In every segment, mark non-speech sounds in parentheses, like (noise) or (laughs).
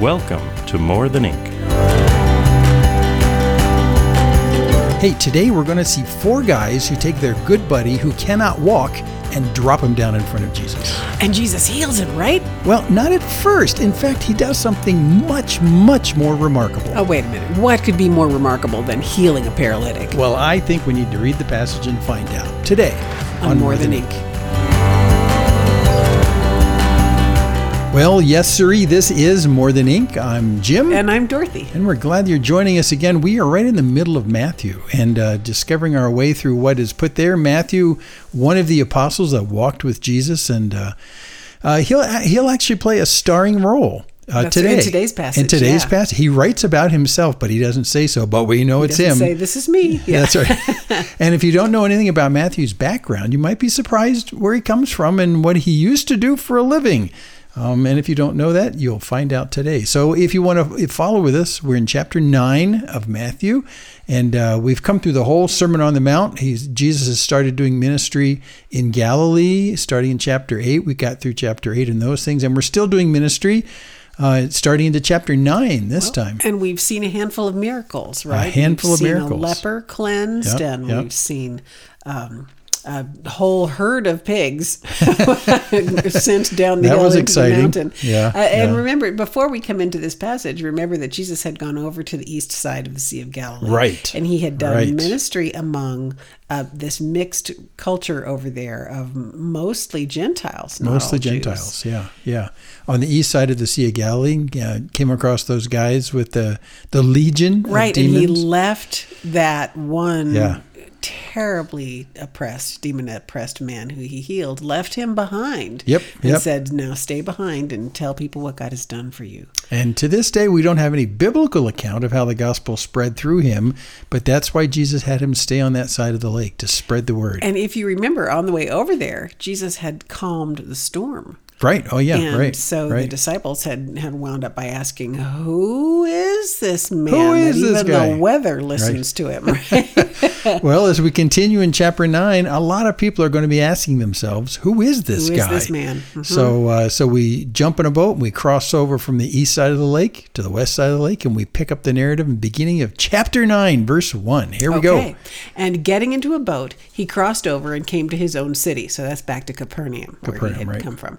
Welcome to More Than Ink. Hey, today we're going to see four guys who take their good buddy who cannot walk and drop him down in front of Jesus. And Jesus heals him, right? Well, not at first. In fact, he does something much, much more remarkable. Oh, wait a minute. What could be more remarkable than healing a paralytic? Well, I think we need to read the passage and find out today on, More Than Ink. Well, yes, sirree, this is More Than Ink. I'm Jim. And I'm Dorothy. And we're glad you're joining us again. We are right in the middle of Matthew and uh, discovering our way through what is put there. Matthew, one of the apostles that walked with Jesus, and uh, uh, he'll, he'll actually play a starring role. Uh, today. In today's passage. In today's yeah. passage. He writes about himself, but he doesn't say so. But we know he it's him. say, this is me. (laughs) Yeah. That's right. (laughs) and if you don't know anything about Matthew's background, you might be surprised where he comes from and what he used to do for a living. Um, and if you don't know that, you'll find out today. So if you want to follow with us, we're in chapter 9 of Matthew, and uh, we've come through the whole Sermon on the Mount. He's, Jesus has started doing ministry in Galilee, starting in chapter 8. We got through chapter 8 and those things, and we're still doing ministry. Uh, starting into chapter 9 this well, time. And we've seen a handful of miracles, right? A handful we've of miracles. a leper cleansed, yep, and yep. we've seen um, a whole herd of pigs (laughs) sent down the that was exciting. mountain. Yeah, uh, and yeah. remember, before we come into this passage, remember that Jesus had gone over to the east side of the Sea of Galilee, Right. And he had done Right. ministry among uh, this mixed culture over there of mostly Gentiles, not Mostly all Jews. Gentiles, yeah, yeah. On the east side of the Sea of Galilee, uh, came across those guys with the the legion of Right, and he left that one Yeah. Terribly oppressed, demon oppressed man who he healed, left him behind. Yep, And yep. said, Now stay behind and tell people what God has done for you. And to this day, we don't have any biblical account of how the gospel spread through him, but that's why Jesus had him stay on that side of the lake to spread the word. And if you remember, on the way over there, Jesus had calmed the storm. Right? Oh, yeah, and right. so the disciples had, had wound up by asking, Who is this man Who is that this even guy?" the weather listens to him? (laughs) Right? well, as we continue in chapter nine, a lot of people are going to be asking themselves, "Who is this Who is guy?" this man? Mhm. So, uh, so we jump in a boat and we cross over from the east side of the lake to the west side of the lake, and we pick up the narrative in the beginning of chapter nine, verse one. Here we go. And getting into a boat, he crossed over and came to his own city. So that's back to Capernaum, where Capernaum, he had right. come from.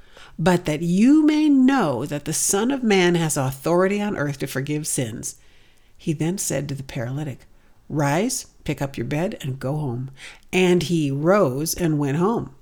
But that you may know that the Son of Man has authority on earth to forgive sins. He then said to the paralytic, Rise, pick up your bed, and go home. And he rose and went home.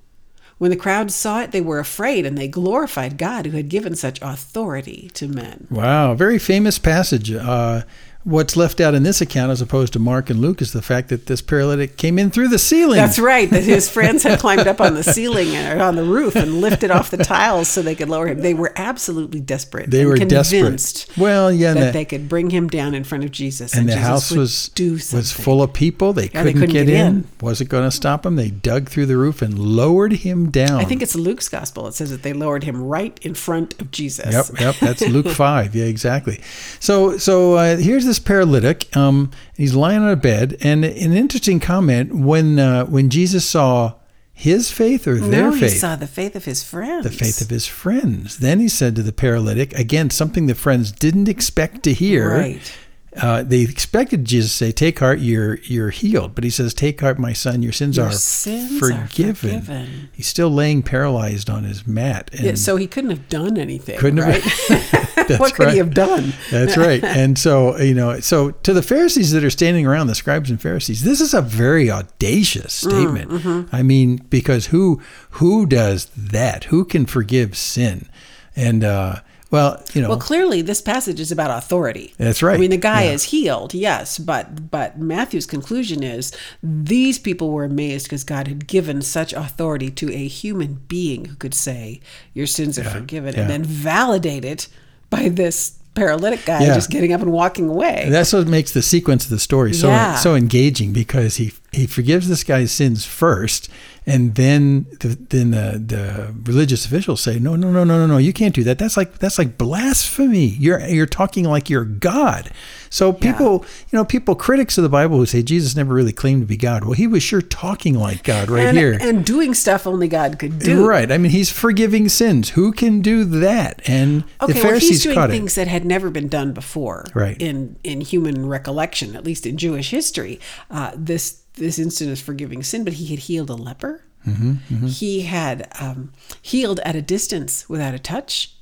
When the crowd saw it, they were afraid and they glorified God who had given such authority to men. Wow, very famous passage. Uh, what's left out in this account, as opposed to Mark and Luke, is the fact that this paralytic came in through the ceiling. That's right. That his (laughs) friends had climbed up on the ceiling or on the roof and lifted off the tiles so they could lower him. They were absolutely desperate. They and were convinced desperate. Well, yeah, and that the- they could bring him down in front of Jesus, and the Jesus house was was full of people. They, Yeah, couldn't, couldn't get, get in. in. Wasn't going to stop them. They dug through the roof and lowered him down. I think it's Luke's gospel. It says that they lowered him right in front of Jesus. Yep, yep. That's Luke (laughs) five. Yeah, exactly. So, so uh, here's this paralytic. Um, he's lying on a bed, and an interesting comment when uh, when Jesus saw his faith or their no, he faith, saw the faith of his friends. the faith of his friends. Then he said to the paralytic again something the friends didn't expect to hear. Right. Uh, they expected Jesus to say, "Take heart, you're you're healed," but he says, "Take heart, my son, your sins, Your are, sins are forgiven. forgiven. He's still laying paralyzed on his mat. And Yeah, so he couldn't have done anything. Couldn't right? (laughs) have- what could right. he have done? That's right. And so, you know, so to the Pharisees that are standing around, the scribes and Pharisees, this is a very audacious Mm, statement. mm-hmm. I mean, because who who does that? Who can forgive sin? And uh well, you know, Well, clearly, this passage is about authority. That's right. I mean, the guy Yeah. is healed, yes, but but Matthew's conclusion is these people were amazed because God had given such authority to a human being who could say, "Your sins are forgiven," yeah. and then validate it by this paralytic guy Yeah. just getting up and walking away. that's what makes the sequence of the story so Yeah. so engaging because he he forgives this guy's sins first and then the, then the, the religious officials say no no no no no no you can't do that. That's like that's like blasphemy. You're you're talking like you're god. So people you know people critics of the bible who say jesus never really claimed to be god well he was sure talking like god right and, here. and doing stuff only God could do. right. I mean he's forgiving sins. Who can do that? And Okay, the well, he's pharisees doing caught things that had never been done before, Right. In in human recollection, at least in Jewish history, uh, this this instant is forgiving sin. But he had healed a leper. Mm-hmm, He had um, healed at a distance without a touch.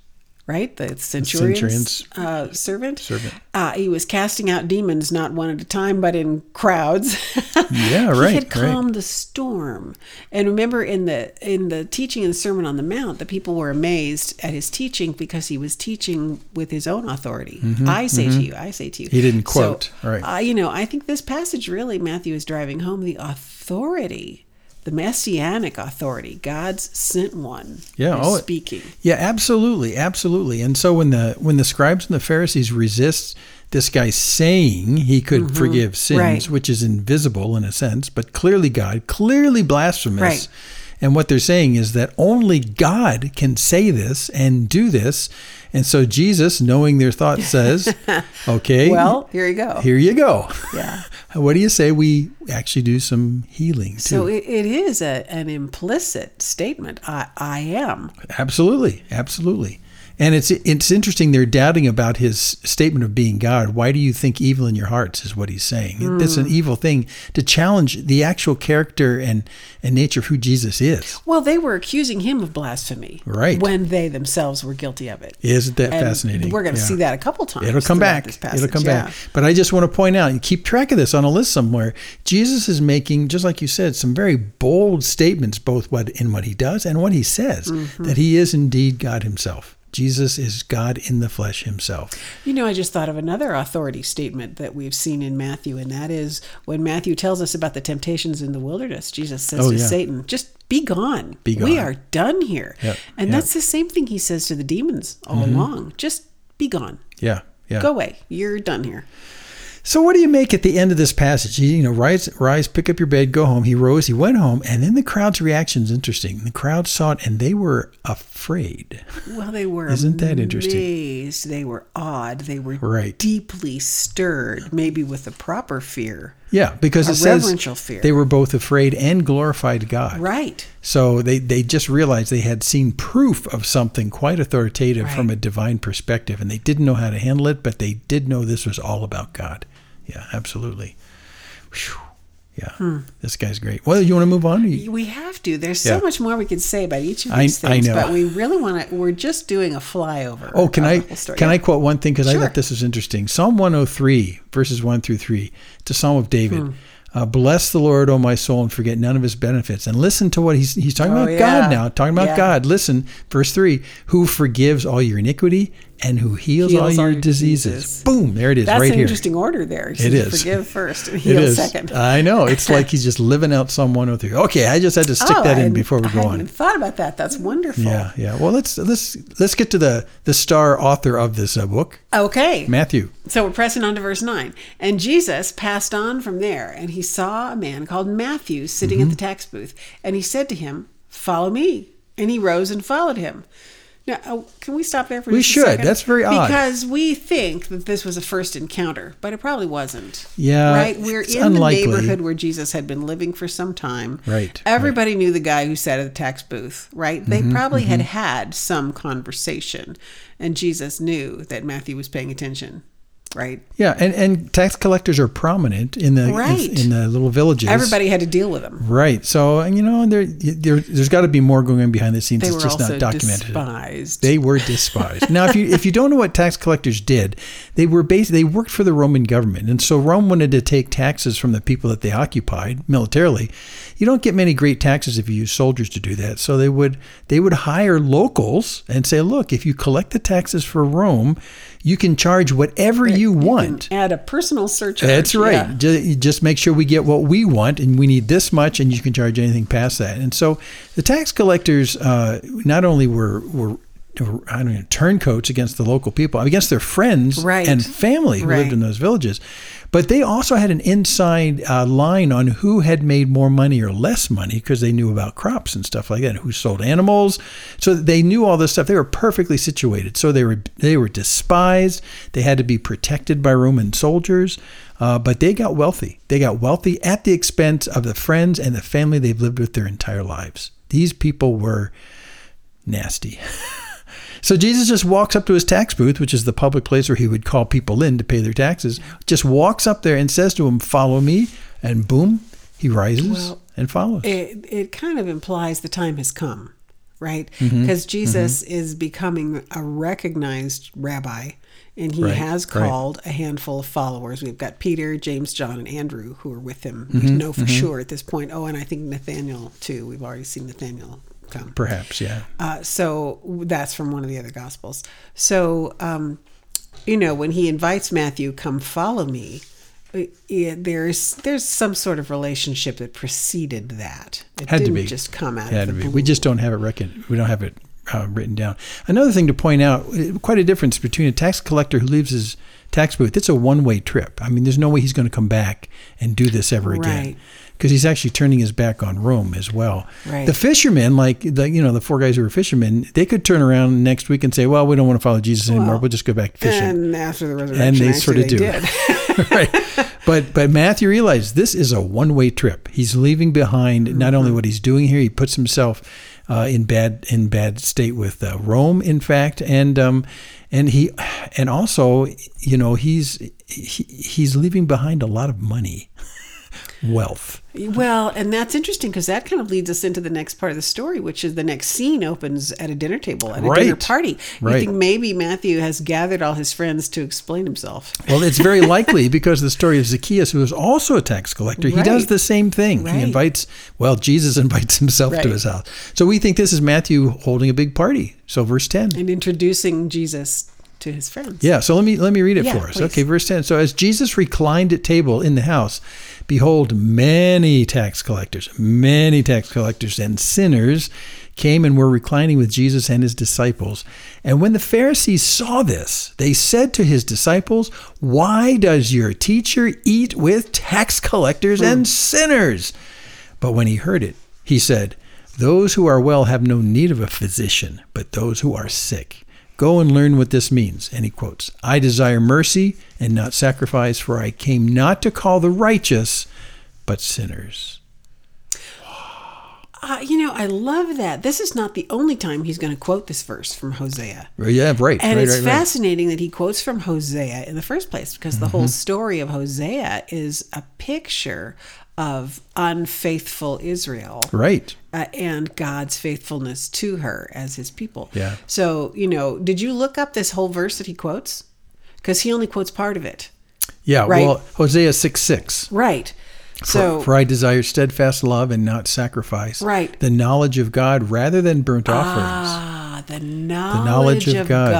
Right, the centurion's, centurion's uh, servant. servant. Uh, he was casting out demons not one at a time, but in crowds. (laughs) Yeah, right. he right, had right. calmed the storm. And remember, in the in the teaching in the Sermon on the Mount, the people were amazed at his teaching because he was teaching with his own authority. I say to you, I say to you. Mm-hmm, He didn't So, quote, right. Uh, you know, I think this passage really Matthew is driving home the authority. The messianic authority, God's sent one, Yeah, oh, speaking. Yeah, absolutely, absolutely. And so when the when the scribes and the Pharisees resist this guy saying he could forgive sins, Mm-hmm. Right. which is invisible in a sense, but clearly God, clearly blasphemous. Right. And what they're saying is that only God can say this and do this. And so Jesus, knowing their thoughts, (laughs) says, "Okay, Well, here you go. here you go. Yeah. (laughs) what do you say we actually do some healing too?" So it, it is a, an implicit statement. I, I am. Absolutely, absolutely. And it's it's interesting. They're doubting about his statement of being God. Why do you think evil in your hearts? Is what he's saying. It's Hmm. an evil thing to challenge the actual character and and nature of who Jesus is. Well, they were accusing him of blasphemy, Right. When they themselves were guilty of it. Isn't that And fascinating? We're going to Yeah. see that a couple times. It'll come back. It'll come yeah. back. But I just want to point out, and keep track of this on a list somewhere. Jesus is making, just like you said, some very bold statements, both what in what he does and what he says, Mm-hmm. that he is indeed God Himself. Jesus is God in the flesh Himself. You know, I just thought of another authority statement that we've seen in Matthew, and that is when Matthew tells us about the temptations in the wilderness. Jesus says Oh, to yeah. Satan, "Just be gone. Be We are done here." Yep, And yep. that's the same thing he says to the demons all mm-hmm. along. Just be gone. Yeah, yeah. Go away. You're done here. So what do you make at the end of this passage? He, you know, rise, rise, pick up your bed, go home. He rose, he went home, and then the crowd's reaction is interesting. The crowd saw it, and they were afraid. Well, they were Isn't that interesting? amazed. They were awed. They were Right. deeply stirred, maybe with the proper fear. Yeah, because A it says fear. they were both afraid and glorified God. Right. So they, they just realized they had seen proof of something quite authoritative from a divine perspective, and they didn't know how to handle it, but they did know this was all about God. Yeah, absolutely. Whew. Yeah, Hmm. this guy's great. Well, you want to move on? You- We have to. There's so Yeah. much more we could say about each of I- these I things, know. but we really want to. We're just doing a flyover. Oh, can I can Yeah. I quote one thing because I thought this was interesting? Psalm 103 verses 1 through 3. It's a psalm of David. Hmm. Uh, Bless the Lord, O my soul, and forget none of his benefits. And listen to what he's he's talking Oh, about yeah. God now. Talking about Yeah. God. Listen, verse 3, who forgives all your iniquity and who heals, all, your diseases. diseases. Boom, there it is That's right an here. interesting order there. He It is. Forgive first, (laughs) and heal is. second. I know. It's like (laughs) he's just living out Psalm 103. Okay, I just had to stick Oh, that I in before we go on. thought about that. That's wonderful. Yeah, yeah. Well, let's let's let's get to the the star author of this uh, book, Okay. Matthew. So we're pressing on to verse 9. And Jesus passed on from there, and he saw a man called Matthew sitting Mm-hmm. at the tax booth. And he said to him, Follow me. And he rose and followed him. Now, uh, can we stop there for We should. second? That's very odd. Because we think that this was a first encounter, but it probably wasn't. Yeah, Right? We're in unlikely. the neighborhood where Jesus had been living for some time. Right, Everybody knew the guy who sat at the tax booth, right? They Mm-hmm, probably had had some conversation, and Jesus knew that Matthew was paying attention right? Yeah, and, and tax collectors are prominent in the Right. in, in the little villages. Everybody had to deal with them. Right. So and you know there, there there's got to be more going on behind the scenes. They it's were just also not documented. despised. They were despised. now, if you if you don't know what tax collectors did, they were based. They worked for the Roman government, and so Rome wanted to take taxes from the people that they occupied militarily. You don't get many great taxes if you use soldiers to do that. So they would they would hire locals and say, look, if you collect the taxes for Rome, you can charge whatever you want. Add a personal surcharge. That's right. yeah. Just make sure we get what we want, and we need this much, and you can charge anything past that. And so, the tax collectors uh, not only were were I don't know turncoats against the local people, against their friends Right. and family who lived in those villages, but they also had an inside uh, line on who had made more money or less money because they knew about crops and stuff like that, who sold animals. So they knew all this stuff. They were perfectly situated. So they were they were despised. They had to be protected by Roman soldiers. Uh, but they got wealthy. They got wealthy at the expense of the friends and the family they've lived with their entire lives. These people were nasty. (laughs) So Jesus just walks up to his tax booth, which is the public place where he would call people in to pay their taxes. Just walks up there and says to them, "Follow me," and boom, he rises Well, and follows. it, it kind of implies the time has come, right? Mm-hmm. Because Jesus is becoming a recognized rabbi, and he Right, has right. called a handful of followers. We've got Peter, James, John, and Andrew who are with him. Mm-hmm, We know for sure at this point. Oh, and I think Nathaniel too. We've already seen Nathaniel come. Perhaps, yeah. Uh, so that's from one of the other gospels. So, um, you know, when he invites Matthew, "Come follow me," uh, yeah, there's there's some sort of relationship that preceded that. It Had to didn't be. just come out Had of to the be. blue. We just don't have it reckon. We don't have it uh, written down. Another thing to point out: uh, quite a difference between a tax collector who leaves his tax booth. It's a one-way trip. I mean, there's no way he's going to come back and do this ever again. Because he's actually turning his back on Rome as well. Right. The fishermen, like the you know the four guys who were fishermen, they could turn around next week and say, "Well, we don't want to follow Jesus anymore. Well, We'll just go back fishing." and after the resurrection, and they sort of do. did. (laughs) (laughs) right. But but Matthew realized this is a one way trip. He's leaving behind not Mm-hmm. only what he's doing here, he puts himself uh, in bad in bad state with uh, Rome, in fact, and um, and he and also you know he's he, he's leaving behind a lot of money, wealth. Well, and that's interesting because that kind of leads us into the next part of the story, which is the next scene opens at a dinner table at a dinner Right. party. You Right. think maybe Matthew has gathered all his friends to explain himself. Well, it's very likely because the story of Zacchaeus, who is also a tax collector, he does the same thing. He invites, well, Jesus (laughs) invites himself to his house. So we think this is Matthew holding a big party. So verse 10. and introducing Jesus to his friends. Yeah, so let me let me read it Yeah, for us. please. Okay, verse 10. So as Jesus reclined at table in the house, behold, many tax collectors, many tax collectors and sinners came and were reclining with Jesus and his disciples. And when the Pharisees saw this, they said to his disciples, "Why does your teacher eat with tax collectors and hmm. sinners?" But when he heard it, he said, Those who are well have no need of a physician, but those who are sick. Go and learn what this means. And he quotes, I desire mercy and not sacrifice, for I came not to call the righteous, but sinners. Uh, you know, I love that. This is not the only time he's going to quote this verse from Hosea. Yeah, right. And right, it's right, right. fascinating that he quotes from Hosea in the first place because the Mm-hmm. whole story of Hosea is a picture of unfaithful Israel. Right. Uh, and God's faithfulness to her as his people. Yeah. So, you know, did you look up this whole verse that he quotes? Because he only quotes part of it. Yeah, Right. well, Hosea 6 6. Right. For, So, for I desire steadfast love and not sacrifice. Right. The knowledge of God rather than burnt offerings. ah, the knowledge, knowledge of of, God.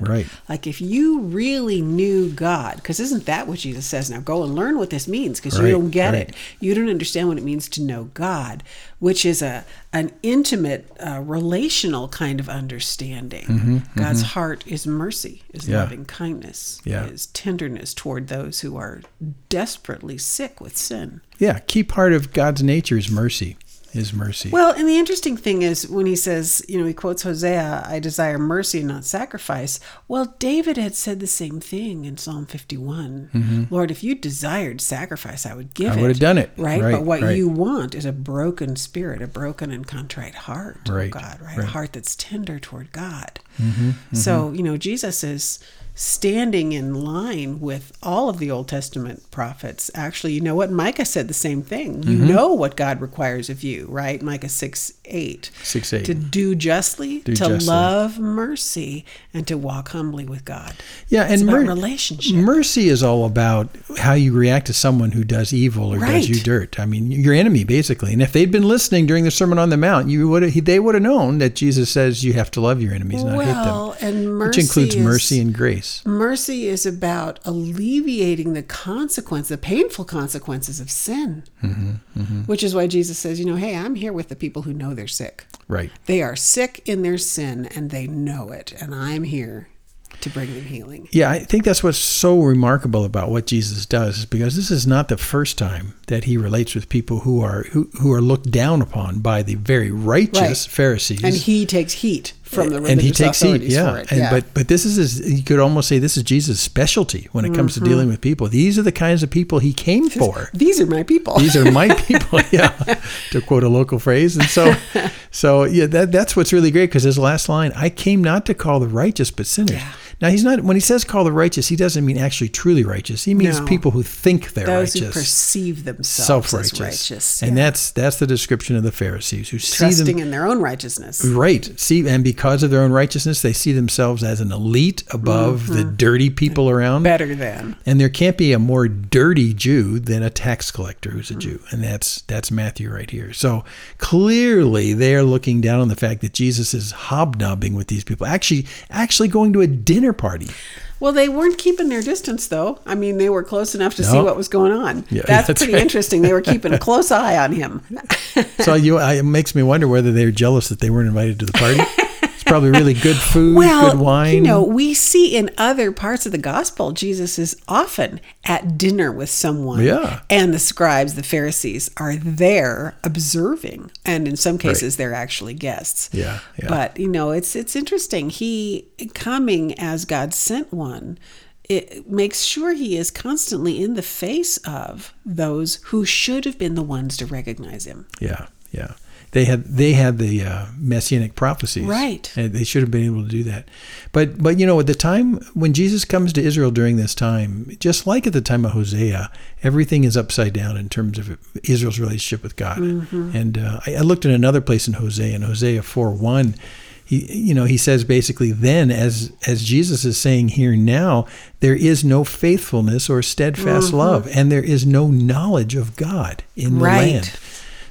God. Right. Like if you really knew God, because isn't that what Jesus says? Now go and learn what this means because Right, you don't get right. it. You don't understand what it means to know God, which is a an intimate, uh, relational kind of understanding. God's heart is mercy, is Mm-hmm, Yeah. loving kindness, Yeah. is tenderness toward those who are desperately sick with sin. Yeah, key part of God's nature is mercy. His mercy. Well, and the interesting thing is when he says, you know, he quotes Hosea, I desire mercy and not sacrifice. Well, David had said the same thing in Psalm 51. Lord, if you desired sacrifice, I would give Mm-hmm. I it. would have done it. Right? Right, But what right. you want is a broken spirit, a broken and contrite heart, oh God, right? right. A heart that's tender toward God. So, you know, Jesus is standing in line with all of the Old Testament prophets. Actually, you know what? Micah said the same thing. You mm-hmm. know what God requires of you, right? Micah 6 8. 6, 8. To do justly, Do to justly. love mercy, and to walk humbly with God. Yeah, and It's about mer- relationship. Mercy is all about how you react to someone who does evil or Right. does you dirt. I mean, your enemy basically. And if they'd been listening during the Sermon on the Mount, you would they would have known that Jesus says you have to love your enemies, not hate them, well, and mercy which includes is, mercy and grace. Mercy is about alleviating the consequence, the painful consequences of sin. Mm-hmm, Which is why Jesus says, you know, hey, I'm here with the people who know they're sick. Right. They are sick in their sin and they know it, and I'm here to bring them healing. Yeah, I think that's what's so remarkable about what Jesus does, is because this is not the first time that he relates with people who are who, who are looked down upon by the very righteous Right. Pharisees. And he takes heat from the religious and he takes heat, yeah. for it. And yeah. but but this is his, you could almost say this is Jesus' specialty when it comes Mm-hmm. to dealing with people. These are the kinds of people he came for. These are my people. These are my (laughs) people, yeah, to quote a local phrase. And so, (laughs) so yeah, that that's what's really great because his last line, "I came not to call the righteous, but sinners." Yeah. Now he's not when he says call the righteous, he doesn't mean actually truly righteous. He means No. people who think they're Those who perceive themselves self-righteous, as righteous. and that's that's the description of the Pharisees who see trusting them in their own righteousness. Right. See, and because of their own righteousness, they see themselves as an elite above the dirty people around. Mm-hmm. Better than. And there can't be a more dirty Jew than a tax collector who's a Jew, and that's that's Matthew right here. So clearly, they are looking down on the fact that Jesus is hobnobbing with these people, actually actually going to a dinner party. Well, they weren't keeping their distance, though. I mean, they were close enough to see what was going on. Yeah, that's, that's pretty right. interesting. They were keeping a close eye on him. (laughs) So you, I, it makes me wonder whether they were jealous that they weren't invited to the party. (laughs) Probably really good (laughs) food, well, good wine. you know, we see in other parts of the gospel, Jesus is often at dinner with someone. Yeah. And the scribes, the Pharisees, are there observing. And in some cases, they're actually guests. Yeah, yeah. But, you know, it's it's interesting. He coming as God sent one. It makes sure he is constantly in the face of those who should have been the ones to recognize him. Yeah, yeah. They had they had the uh, messianic prophecies, Right. And they should have been able to do that. But but you know, at the time when Jesus comes to Israel during this time, just like at the time of Hosea, everything is upside down in terms of Israel's relationship with God. And uh, I, I looked at another place in Hosea, in Hosea four one. He, you know, he says basically, then as as Jesus is saying here now, there is no faithfulness or steadfast love, and there is no knowledge of God in the Right. land.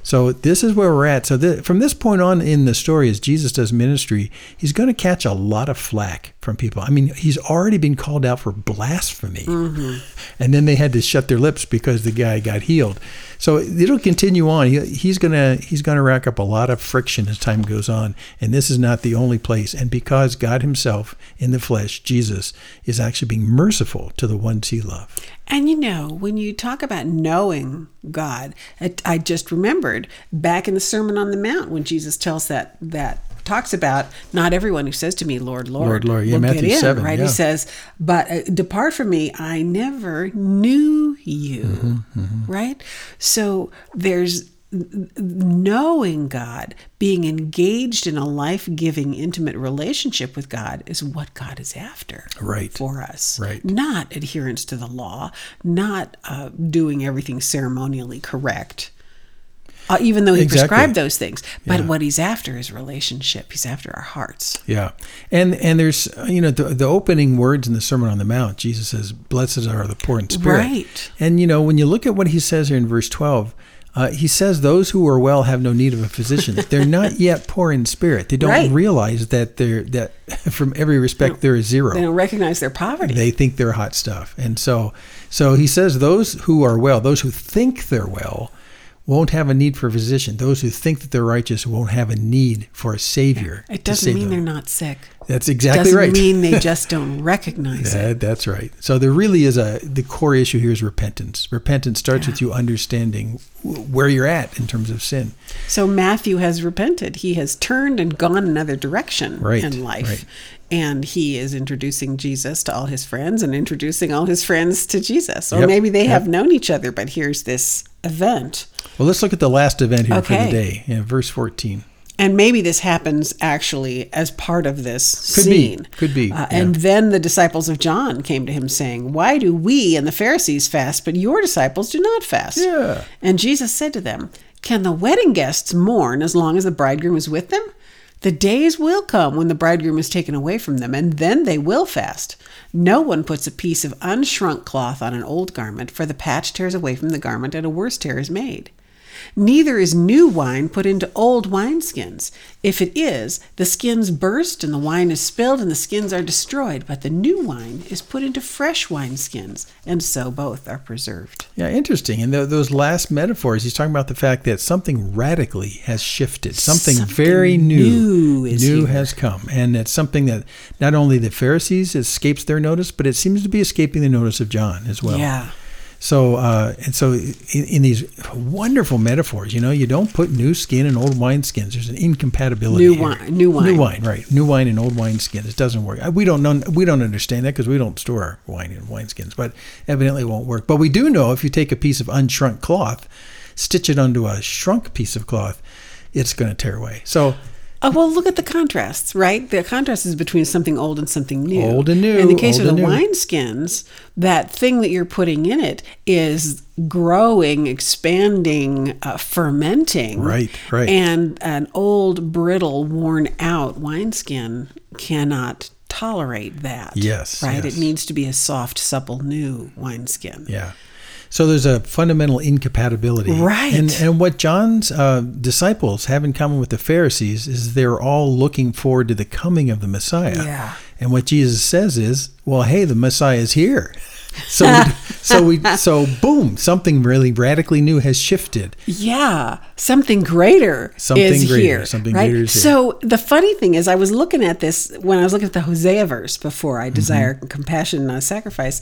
So this is where we're at. So th- from this point on in the story, as Jesus does ministry, he's going to catch a lot of flack from people. I mean, he's already been called out for blasphemy, mm-hmm. And then they had to shut their lips because the guy got healed. So it'll continue on. He, he's gonna he's gonna rack up a lot of friction as time goes on, and this is not the only place. And because God Himself in the flesh, Jesus, is actually being merciful to the ones He loves. And you know, when you talk about knowing God, I, I just remembered back in the Sermon on the Mount when Jesus tells that that talks about not everyone who says to me, "Lord, Lord, Lord, Lord." Yeah, will Matthew get in." 7, right? yeah. He says, "But uh, depart from me, I never knew you." Mm-hmm, Right? So there's knowing God, being engaged in a life giving, intimate relationship with God is what God is after Right. for us. Right. Not adherence to the law, not uh, doing everything ceremonially correct. Uh, even though he Exactly. prescribed those things, but Yeah. what he's after is relationship. He's after our hearts. Yeah, and and there's you know the, the opening words in the Sermon on the Mount. Jesus says, "Blessed are the poor in spirit." Right. And you know when you look at what he says here in verse twelve, uh, he says, "Those who are well have no need of a physician." (laughs) they're not yet poor in spirit. They don't Right. realize that they're that (laughs) from every respect they're a zero. They don't recognize their poverty. They think they're hot stuff, and so so he says, "Those who are well, those who think they're well." Won't have a need for a physician. Those who think that they're righteous won't have a need for a savior. it doesn't mean them. they're not sick. That's exactly doesn't right. mean they just (laughs) don't recognize it. That's right. So there really is a the core issue here is repentance. Repentance starts with you understanding where you're at in terms of sin. So Matthew has repented. He has turned and gone another direction Right, in life. right. And he is introducing Jesus to all his friends and introducing all his friends to Jesus. Or Yep, maybe they yep. have known each other, but here's this event. Well, let's look at the last event here for the day. Yeah, verse 14. And maybe this happens actually as part of this Could be. Could be, Uh, yeah. And then the disciples of John came to him saying, Why do we and the Pharisees fast, but your disciples do not fast? Yeah. And Jesus said to them, Can the wedding guests mourn as long as the bridegroom is with them? The days will come when the bridegroom is taken away from them, and then they will fast. No one puts a piece of unshrunk cloth on an old garment, for the patch tears away from the garment, and a worse tear is made. Neither is new wine put into old wineskins. If it is, the skins burst and the wine is spilled and the skins are destroyed. But the new wine is put into fresh wineskins, and so both are preserved. Yeah, interesting. And th- those last metaphors, he's talking about the fact that something radically has shifted. Something, Something very new, new is new has come, and it's something that not only the Pharisees escapes their notice, but it seems to be escaping the notice of John as well. Yeah. So, uh, and so in, in these wonderful metaphors, you know, you don't put new skin in old wine skins. There's an incompatibility. New here. wine- new wine. New wine, right? New wine and old wine skins. It doesn't work. We don't know. We don't understand that because we don't store our wine in wine skins. But evidently, it won't work. But we do know if you take a piece of unshrunk cloth, stitch it onto a shrunk piece of cloth, it's going to tear away. So. Oh, well, look at the contrasts, right? The contrast is between something old and something new. Old and new, In the case of the wineskins, that thing that you're putting in it is growing, expanding, uh, fermenting. Right, right. And an old, brittle, worn out wineskin cannot tolerate that. Yes, Right? yes. It needs to be a soft, supple, new wineskin. Yeah. So there's a fundamental incompatibility. Right. And, and what John's uh, disciples have in common with the Pharisees is they're all looking forward to the coming of the Messiah. Yeah. And what Jesus says is, well, hey, the Messiah is here. (laughs) So, we, so we, (laughs) so boom, something really radically new has shifted. Yeah, something greater Something is greater, here. something right? greater is here. So the funny thing is, I was looking at this when I was looking at the Hosea verse before Mm-hmm. I desire compassion, not sacrifice.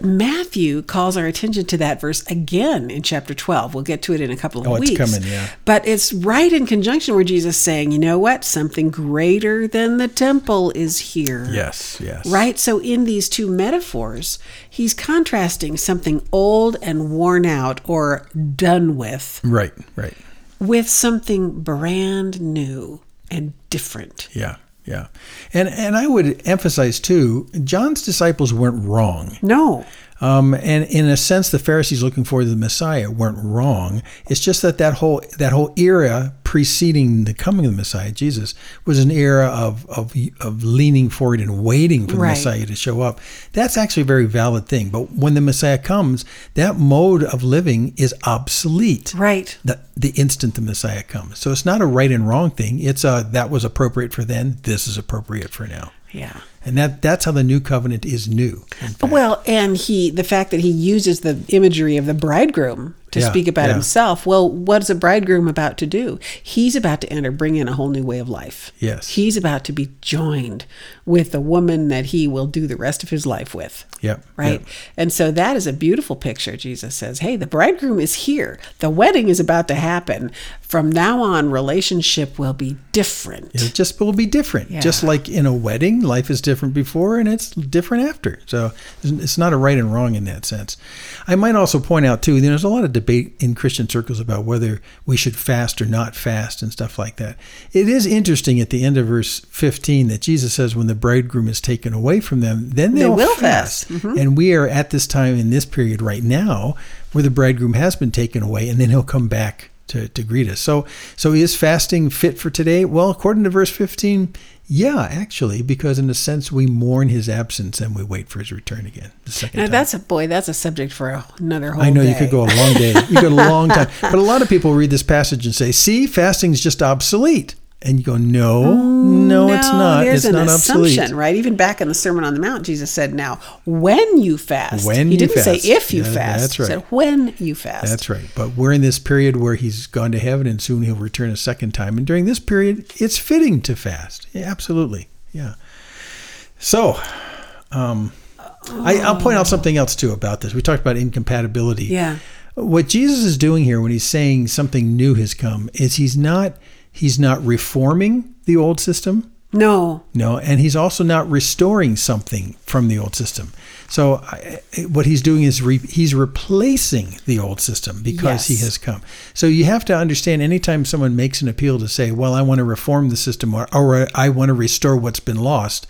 Matthew calls our attention to that verse again in chapter 12. We'll get to it in a couple of Oh, it's weeks. coming, yeah. But it's right in conjunction where Jesus is saying, you know what? Something greater than the temple is here. Yes, yes. Right? So, in these two metaphors, he's contrasting something old and worn out or done with Right, right. with something brand new and different. Yeah, yeah. And and I would emphasize too, John's disciples weren't wrong. No. Um, and in a sense, the Pharisees looking for the Messiah weren't wrong. It's just that that whole that whole era preceding the coming of the Messiah, Jesus, was an era of of, of leaning forward and waiting for the Right. Messiah to show up. That's actually a very valid thing. But when the Messiah comes, that mode of living is obsolete. Right. The, the instant the Messiah comes. So it's not a right and wrong thing. It's a that was appropriate for then. This is appropriate for now. Yeah. And that that's how the new covenant is new. Well, and he the fact that he uses the imagery of the bridegroom to Yeah, speak about yeah. himself. Well, what's a bridegroom about to do? He's about to enter, bring in a whole new way of life. Yes. He's about to be joined with the woman that he will do the rest of his life with. Yep, Right. yep. And so that is a beautiful picture. Jesus says, Hey, the bridegroom is here. The wedding is about to happen. From now on, relationship will be different. It just will be different. Yeah. Just like in a wedding, life is different before and it's different after. So it's not a right and wrong in that sense. I might also point out, too, there's a lot of debate in Christian circles about whether we should fast or not fast and stuff like that. It is interesting at the end of verse 15 that Jesus says, when the bridegroom is taken away from them, then They they'll will fast. fast. Mm-hmm. And we are at this time in this period right now where the bridegroom has been taken away and then he'll come back to, to greet us. So so is fasting fit for today? Well, according to verse 15, yeah, actually, because in a sense we mourn his absence and we wait for his return again. The second Now, time. that's a boy, that's a subject for another whole I know you could go a long day. You could a long time. (laughs) But a lot of people read this passage and say, see, fasting is just obsolete. And you go, no, no, it's not. There's It's an not assumption, obsolete. right? Even back in the Sermon on the Mount, Jesus said, "Now, when you fast." When he didn't say if you fast. that's He said right. when you fast. That's right. But we're in this period where he's gone to heaven and soon he'll return a second time. And during this period, it's fitting to fast. Yeah, absolutely. Yeah. So, um, I, I'll point out something else too about this. We talked about incompatibility. Yeah. What Jesus is doing here when he's saying something new has come is he's not he's not reforming the old system. No. No, and he's also not restoring something from the old system. So I, what he's doing is re, he's replacing the old system because Yes. he has come. So you have to understand anytime someone makes an appeal to say, "Well, I want to reform the system," or, or "I want to restore what's been lost,"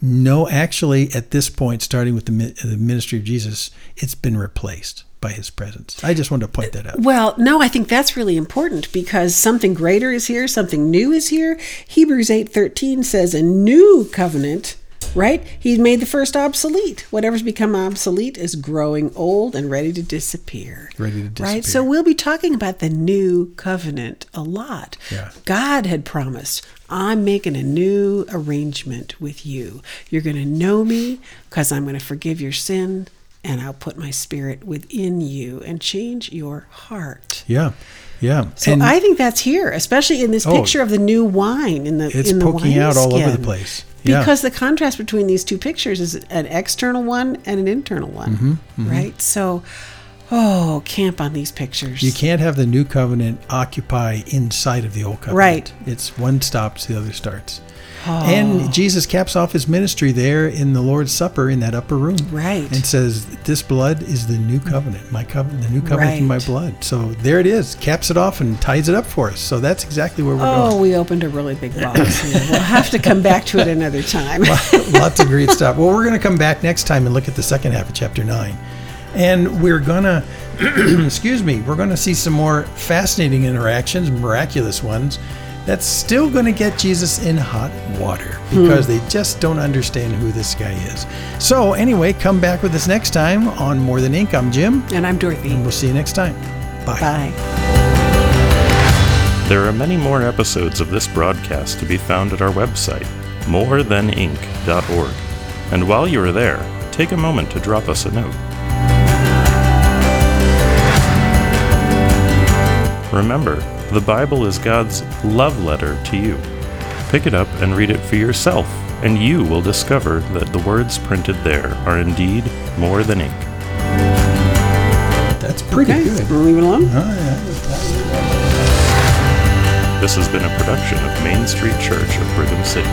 no, actually, at this point, starting with the, the ministry of Jesus, it's been replaced by His presence. I just wanted to point that out. Well, no, I think that's really important because something greater is here, something new is here. Hebrews 8:13 says a new covenant, right? He's made the first obsolete. Whatever's become obsolete is growing old and ready to disappear. Ready to disappear. Right? So we'll be talking about the new covenant a lot. Yeah. God had promised, I'm making a new arrangement with you. You're going to know me because I'm going to forgive your sin and I'll put my spirit within you and change your heart. Yeah, yeah. So I think that's here, especially in this Oh. picture of the new wine in the It's in the poking out all over the place. Yeah. Because the contrast between these two pictures is an external one and an internal one, Mm-hmm, right? So, oh, camp on these pictures. You can't have the new covenant occupy inside of the old covenant. Right. It's one stops, the other starts. Oh. And Jesus caps off his ministry there in the Lord's Supper in that upper room. Right. And says, This blood is the new covenant, my covenant, the new covenant in my blood. So there it is, caps it off and ties it up for us. So that's exactly where we're oh, going. Oh, we opened a really big box here. We'll have to come back to it another time. (laughs) Lots of great stuff. Well, we're going to come back next time and look at the second half of chapter 9. And we're going to, (clears throat) excuse me, we're going to see some more fascinating interactions, miraculous ones, that's still going to get Jesus in hot water because they just don't understand who this guy is. So, anyway, come back with us next time on More Than Ink. I'm Jim, and I'm Dorothy. and we'll see you next time. Bye. Bye. There are many more episodes of this broadcast to be found at our website, morethanink.org. And while you are there, take a moment to drop us a note. Remember, the Bible is God's love letter to you. Pick it up and read it for yourself, and you will discover that the words printed there are indeed more than ink. That's pretty Okay, good. we'll leave it alone. This has been a production of Main Street Church of Brigham City.